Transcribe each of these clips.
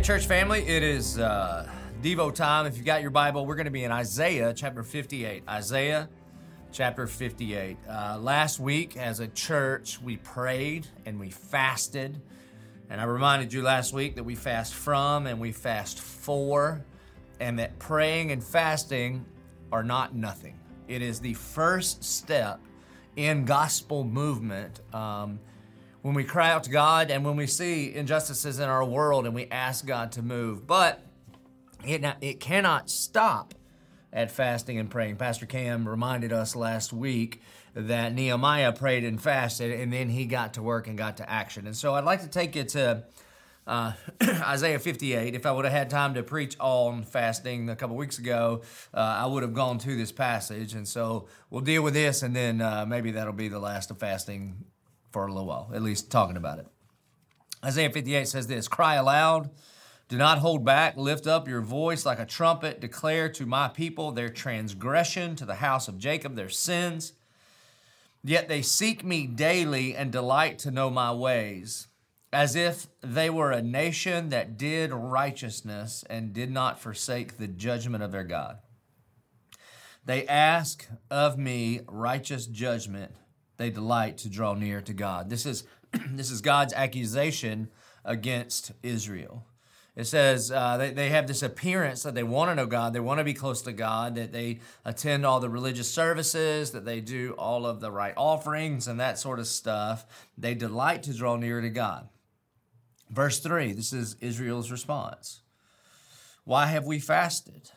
Hey, church family, it is uh, Devo time. If you've got your Bible, we're going to be in Isaiah chapter 58. Isaiah chapter 58. Uh, last week, as a church, we prayed and we fasted. And I reminded you last week that we fast from and we fast for, and that praying and fasting are not nothing. It is the first step in gospel movement. Um, when we cry out to God and when we see injustices in our world and we ask God to move. But it, it cannot stop at fasting and praying. Pastor Cam reminded us last week that Nehemiah prayed and fasted and then he got to work and got to action. And so I'd like to take you to uh, Isaiah 58. If I would have had time to preach on fasting a couple weeks ago, uh, I would have gone to this passage. And so we'll deal with this, and then uh, maybe that'll be the last of fasting for a little while, at least talking about it. Isaiah 58 says this Cry aloud, do not hold back, lift up your voice like a trumpet, declare to my people their transgression, to the house of Jacob their sins. Yet they seek me daily and delight to know my ways, as if they were a nation that did righteousness and did not forsake the judgment of their God. They ask of me righteous judgment they delight to draw near to God. This is, this is God's accusation against Israel. It says uh, they, they have this appearance that they want to know God, they want to be close to God, that they attend all the religious services, that they do all of the right offerings and that sort of stuff. They delight to draw near to God. Verse 3, this is Israel's response Why have we fasted?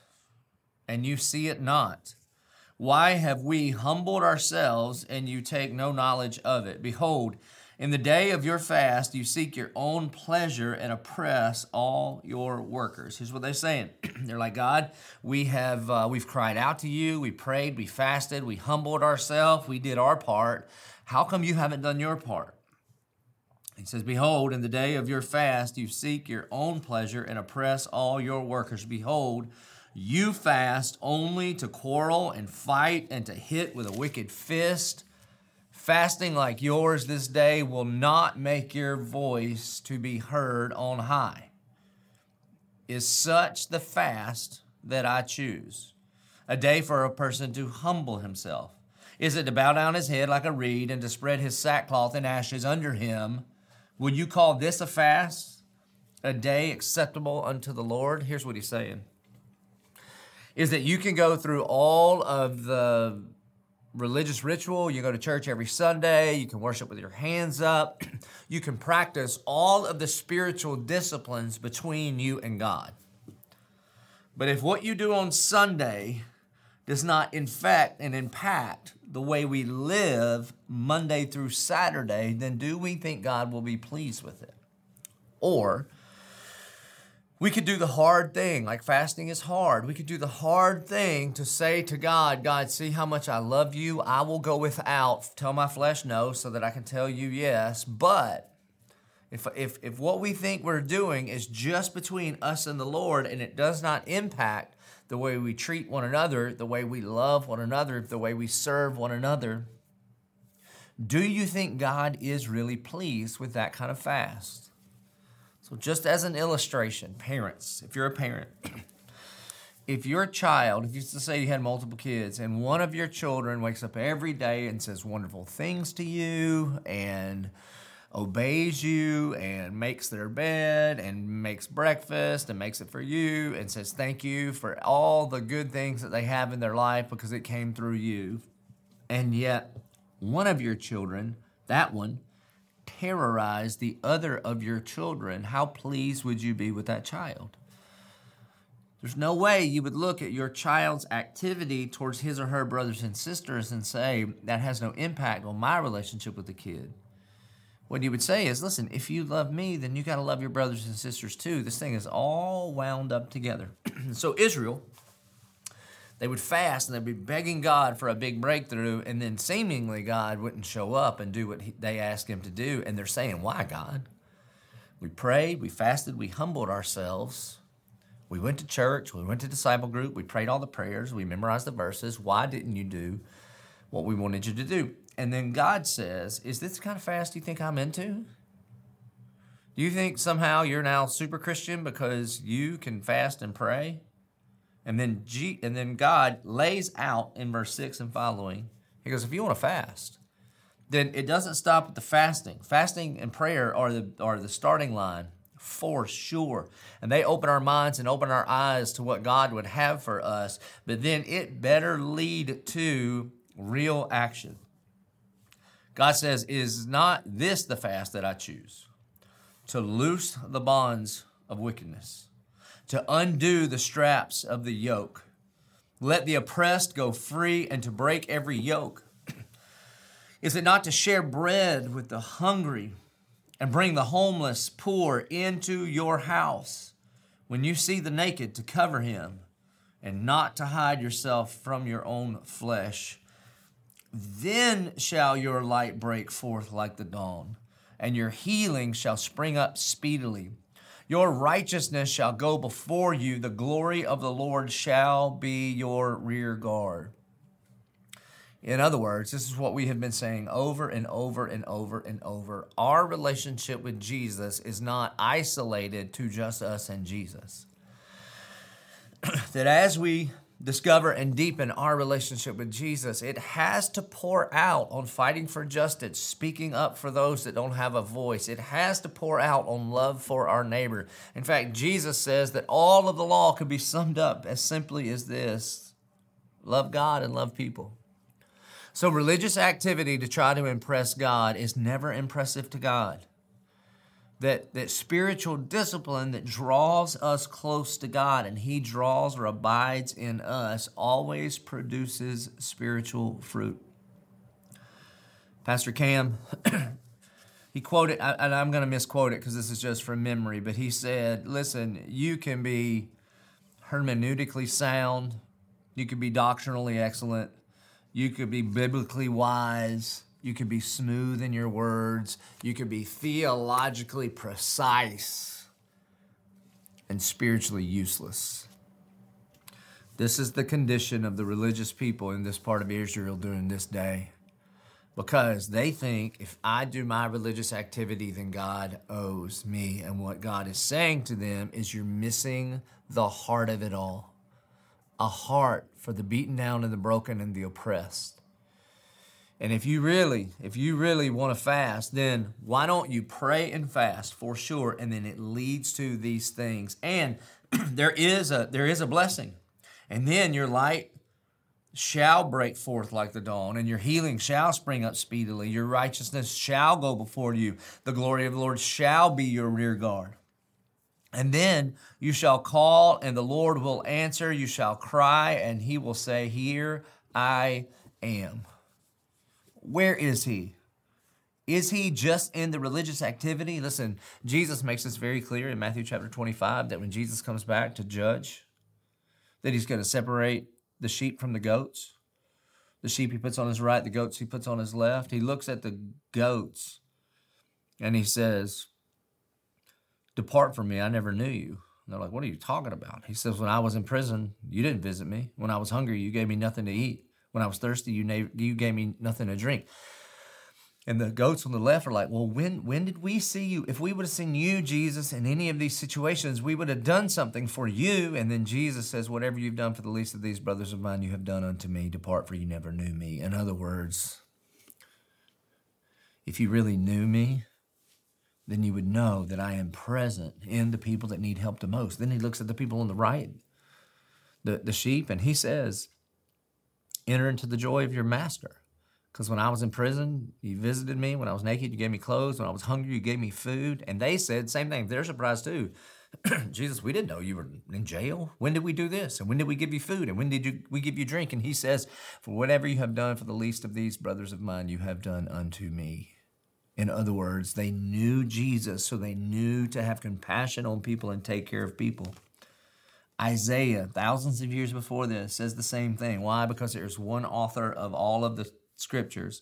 And you see it not. Why have we humbled ourselves and you take no knowledge of it? Behold, in the day of your fast, you seek your own pleasure and oppress all your workers. Here's what they're saying. they're like, God, we have uh, we've cried out to you, we prayed, we fasted, we humbled ourselves, we did our part. How come you haven't done your part? He says, Behold, in the day of your fast, you seek your own pleasure and oppress all your workers. Behold, you fast only to quarrel and fight and to hit with a wicked fist. Fasting like yours this day will not make your voice to be heard on high. Is such the fast that I choose? A day for a person to humble himself. Is it to bow down his head like a reed and to spread his sackcloth and ashes under him? Would you call this a fast? A day acceptable unto the Lord? Here's what he's saying is that you can go through all of the religious ritual. You go to church every Sunday. You can worship with your hands up. You can practice all of the spiritual disciplines between you and God. But if what you do on Sunday does not infect and impact the way we live Monday through Saturday, then do we think God will be pleased with it? Or we could do the hard thing, like fasting is hard. We could do the hard thing to say to God, God, see how much I love you. I will go without, tell my flesh no, so that I can tell you yes. But if, if, if what we think we're doing is just between us and the Lord and it does not impact the way we treat one another, the way we love one another, the way we serve one another, do you think God is really pleased with that kind of fast? So, just as an illustration, parents, if you're a parent, if your child, if you say you had multiple kids, and one of your children wakes up every day and says wonderful things to you and obeys you and makes their bed and makes breakfast and makes it for you and says thank you for all the good things that they have in their life because it came through you. And yet, one of your children, that one, terrorize the other of your children, how pleased would you be with that child? There's no way you would look at your child's activity towards his or her brothers and sisters and say, that has no impact on my relationship with the kid. What you would say is, listen, if you love me, then you got to love your brothers and sisters too. This thing is all wound up together. so, Israel they would fast and they'd be begging God for a big breakthrough, and then seemingly God wouldn't show up and do what he, they asked him to do. And they're saying, Why, God? We prayed, we fasted, we humbled ourselves. We went to church, we went to disciple group, we prayed all the prayers, we memorized the verses. Why didn't you do what we wanted you to do? And then God says, Is this the kind of fast you think I'm into? Do you think somehow you're now super Christian because you can fast and pray? And then G, and then God lays out in verse 6 and following. He goes, if you want to fast, then it doesn't stop at the fasting. Fasting and prayer are the are the starting line for sure. And they open our minds and open our eyes to what God would have for us. But then it better lead to real action. God says, Is not this the fast that I choose? To loose the bonds of wickedness, to undo the straps of the yoke, let the oppressed go free, and to break every yoke. Is it not to share bread with the hungry? and bring the homeless poor into your house. When you see the naked, to cover him, and not to hide yourself from your own flesh. Then shall your light break forth like the dawn, and your healing shall spring up speedily. Your righteousness shall go before you, the glory of the Lord shall be your rear guard. In other words, this is what we have been saying over and over and over and over. Our relationship with Jesus is not isolated to just us and Jesus. that as we discover and deepen our relationship with Jesus, it has to pour out on fighting for justice, speaking up for those that don't have a voice. It has to pour out on love for our neighbor. In fact, Jesus says that all of the law could be summed up as simply as this love God and love people. So, religious activity to try to impress God is never impressive to God. That, that spiritual discipline that draws us close to God and He draws or abides in us always produces spiritual fruit. Pastor Cam, he quoted, and I'm going to misquote it because this is just from memory, but he said, Listen, you can be hermeneutically sound, you can be doctrinally excellent, you could be biblically wise. You could be smooth in your words. You could be theologically precise and spiritually useless. This is the condition of the religious people in this part of Israel during this day. Because they think if I do my religious activity, then God owes me. And what God is saying to them is, you're missing the heart of it all a heart for the beaten down and the broken and the oppressed. And if you really, if you really want to fast, then why don't you pray and fast for sure? And then it leads to these things. And there is a there is a blessing. And then your light shall break forth like the dawn, and your healing shall spring up speedily. Your righteousness shall go before you. The glory of the Lord shall be your rear guard. And then you shall call, and the Lord will answer. You shall cry, and he will say, Here I am. Where is he? Is he just in the religious activity? Listen, Jesus makes this very clear in Matthew chapter 25 that when Jesus comes back to judge, that he's going to separate the sheep from the goats. The sheep he puts on his right, the goats he puts on his left. He looks at the goats and he says, Depart from me, I never knew you. And they're like, What are you talking about? He says, When I was in prison, you didn't visit me. When I was hungry, you gave me nothing to eat. When I was thirsty, you, na- you gave me nothing to drink. And the goats on the left are like, Well, when when did we see you? If we would have seen you, Jesus, in any of these situations, we would have done something for you. And then Jesus says, Whatever you've done for the least of these brothers of mine, you have done unto me. Depart, for you never knew me. In other words, if you really knew me, then you would know that I am present in the people that need help the most. Then he looks at the people on the right, the, the sheep, and he says, Enter into the joy of your master. Because when I was in prison, you visited me. When I was naked, you gave me clothes. When I was hungry, you gave me food. And they said, same thing. They're surprised too. Jesus, we didn't know you were in jail. When did we do this? And when did we give you food? And when did you, we give you drink? And he says, For whatever you have done for the least of these brothers of mine, you have done unto me. In other words, they knew Jesus, so they knew to have compassion on people and take care of people. Isaiah, thousands of years before this, says the same thing. Why? Because there's one author of all of the scriptures.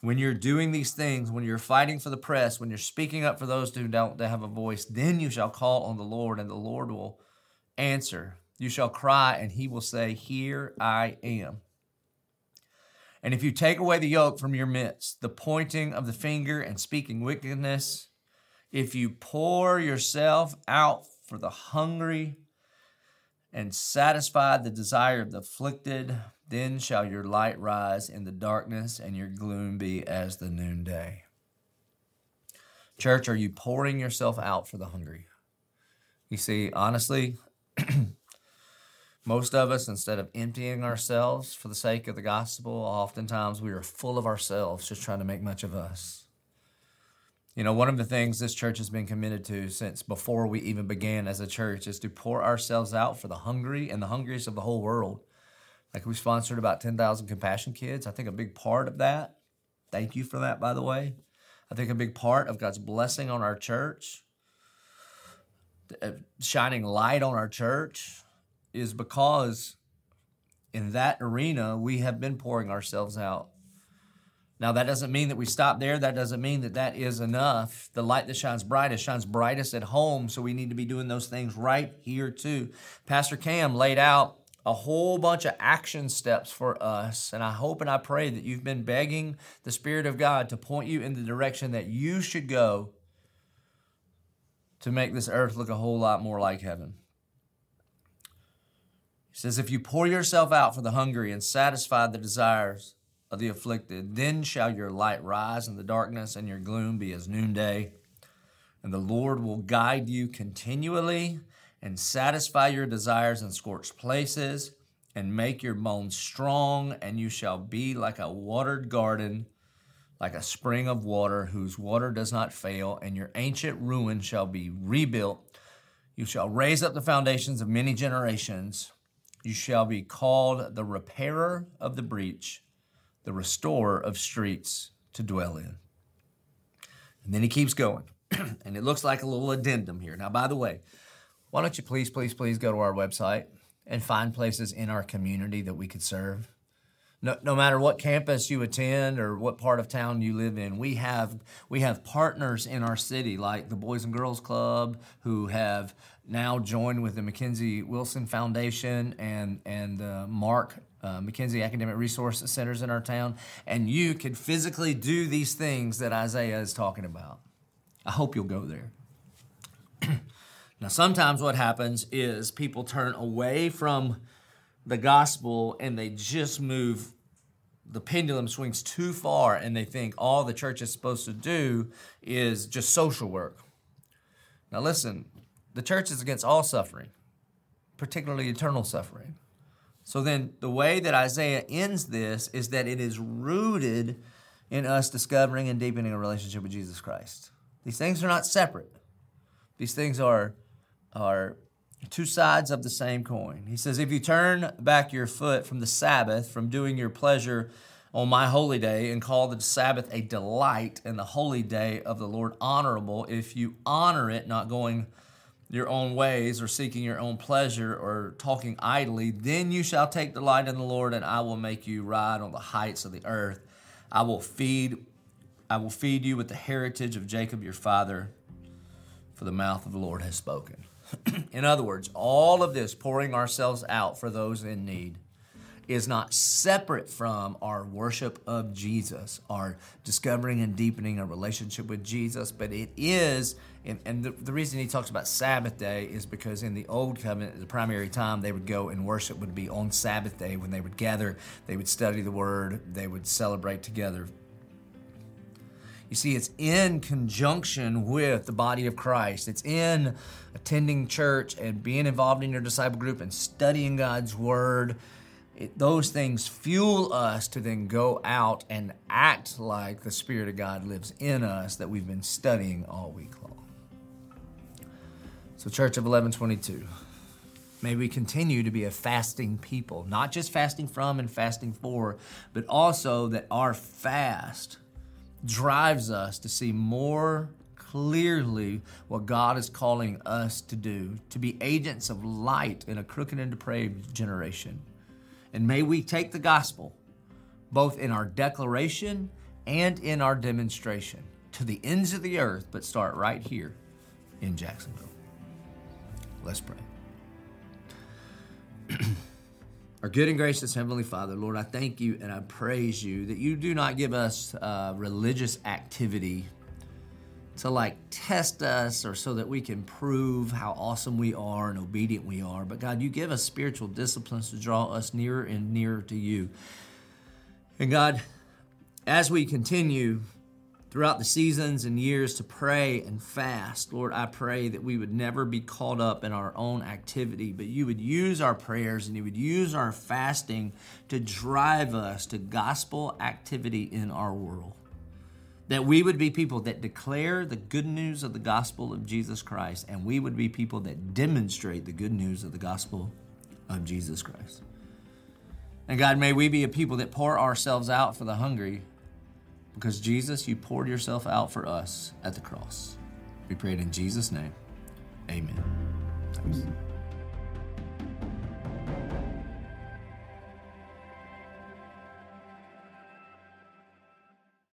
When you're doing these things, when you're fighting for the press, when you're speaking up for those who don't have a voice, then you shall call on the Lord, and the Lord will answer. You shall cry, and he will say, Here I am. And if you take away the yoke from your midst, the pointing of the finger and speaking wickedness, if you pour yourself out for the hungry and satisfy the desire of the afflicted, then shall your light rise in the darkness and your gloom be as the noonday. Church, are you pouring yourself out for the hungry? You see, honestly, most of us, instead of emptying ourselves for the sake of the gospel, oftentimes we are full of ourselves, just trying to make much of us. You know, one of the things this church has been committed to since before we even began as a church is to pour ourselves out for the hungry and the hungriest of the whole world. Like we sponsored about 10,000 compassion kids. I think a big part of that, thank you for that, by the way. I think a big part of God's blessing on our church, uh, shining light on our church, is because in that arena we have been pouring ourselves out now, that doesn't mean that we stop there. That doesn't mean that that is enough. The light that shines brightest shines brightest at home, so we need to be doing those things right here too. Pastor Cam laid out a whole bunch of action steps for us, and I hope and I pray that you've been begging the Spirit of God to point you in the direction that you should go to make this earth look a whole lot more like heaven. He says, If you pour yourself out for the hungry and satisfy the desires, of the afflicted. Then shall your light rise in the darkness, and your gloom be as noonday. And the Lord will guide you continually and satisfy your desires in scorched places and make your bones strong, and you shall be like a watered garden, like a spring of water whose water does not fail, and your ancient ruin shall be rebuilt. You shall raise up the foundations of many generations. You shall be called the repairer of the breach the restorer of streets to dwell in. And then he keeps going. and it looks like a little addendum here. Now, by the way, why don't you please, please, please go to our website and find places in our community that we could serve? No, no matter what campus you attend or what part of town you live in, we have we have partners in our city like the Boys and Girls Club who have now joined with the Mackenzie Wilson Foundation and and uh, Mark uh, Academic Resource Centers in our town, and you could physically do these things that Isaiah is talking about. I hope you'll go there. now, sometimes what happens is people turn away from the gospel and they just move, the pendulum swings too far, and they think all the church is supposed to do is just social work. Now, listen, the church is against all suffering, particularly eternal suffering. So then, the way that Isaiah ends this is that it is rooted in us discovering and deepening a relationship with Jesus Christ. These things are not separate. These things are, are two sides of the same coin. He says, If you turn back your foot from the Sabbath, from doing your pleasure on my holy day, and call the Sabbath a delight and the holy day of the Lord honorable, if you honor it, not going your own ways or seeking your own pleasure or talking idly, then you shall take delight in the Lord, and I will make you ride on the heights of the earth. I will feed I will feed you with the heritage of Jacob your father, for the mouth of the Lord has spoken. in other words, all of this pouring ourselves out for those in need is not separate from our worship of Jesus, our discovering and deepening a relationship with Jesus, but it is, and, and the, the, reason he talks about Sabbath day is because in the Old Covenant, the primary time they would go and worship would be on Sabbath day when they would gather, they would study the Word, they would celebrate together. You see, it's in conjunction with the body of Christ. It's in attending church and being involved in your disciple group and studying God's Word it, those things fuel us to then go out and act like the Spirit of God lives in us that we've been studying all week long. So, Church of 1122, may we continue to be a fasting people, not just fasting from and fasting for, but also that our fast drives us to see more clearly what God is calling us to do, to be agents of light in a crooked and depraved generation. And may we take the gospel, both in our declaration and in our demonstration, to the ends of the earth, but start right here in Jacksonville. Let's pray. Our good and gracious Heavenly Father, Lord, I thank you and I praise you that you do not give us uh, religious activity to like test us or so that we can prove how awesome we are and obedient we are. But God, you give us spiritual disciplines to draw us nearer and nearer to you. And God, as we continue throughout the seasons and years to pray and fast, Lord, I pray that we would never be caught up in our own activity, but you would use our prayers and you would use our fasting to drive us to gospel activity in our world. That we would be people that declare the good news of the gospel of Jesus Christ, and we would be people that demonstrate the good news of the gospel of Jesus Christ. And God, may we be a people that pour ourselves out for the hungry because Jesus, you poured yourself out for us at the cross. We pray it in Jesus' name. Amen.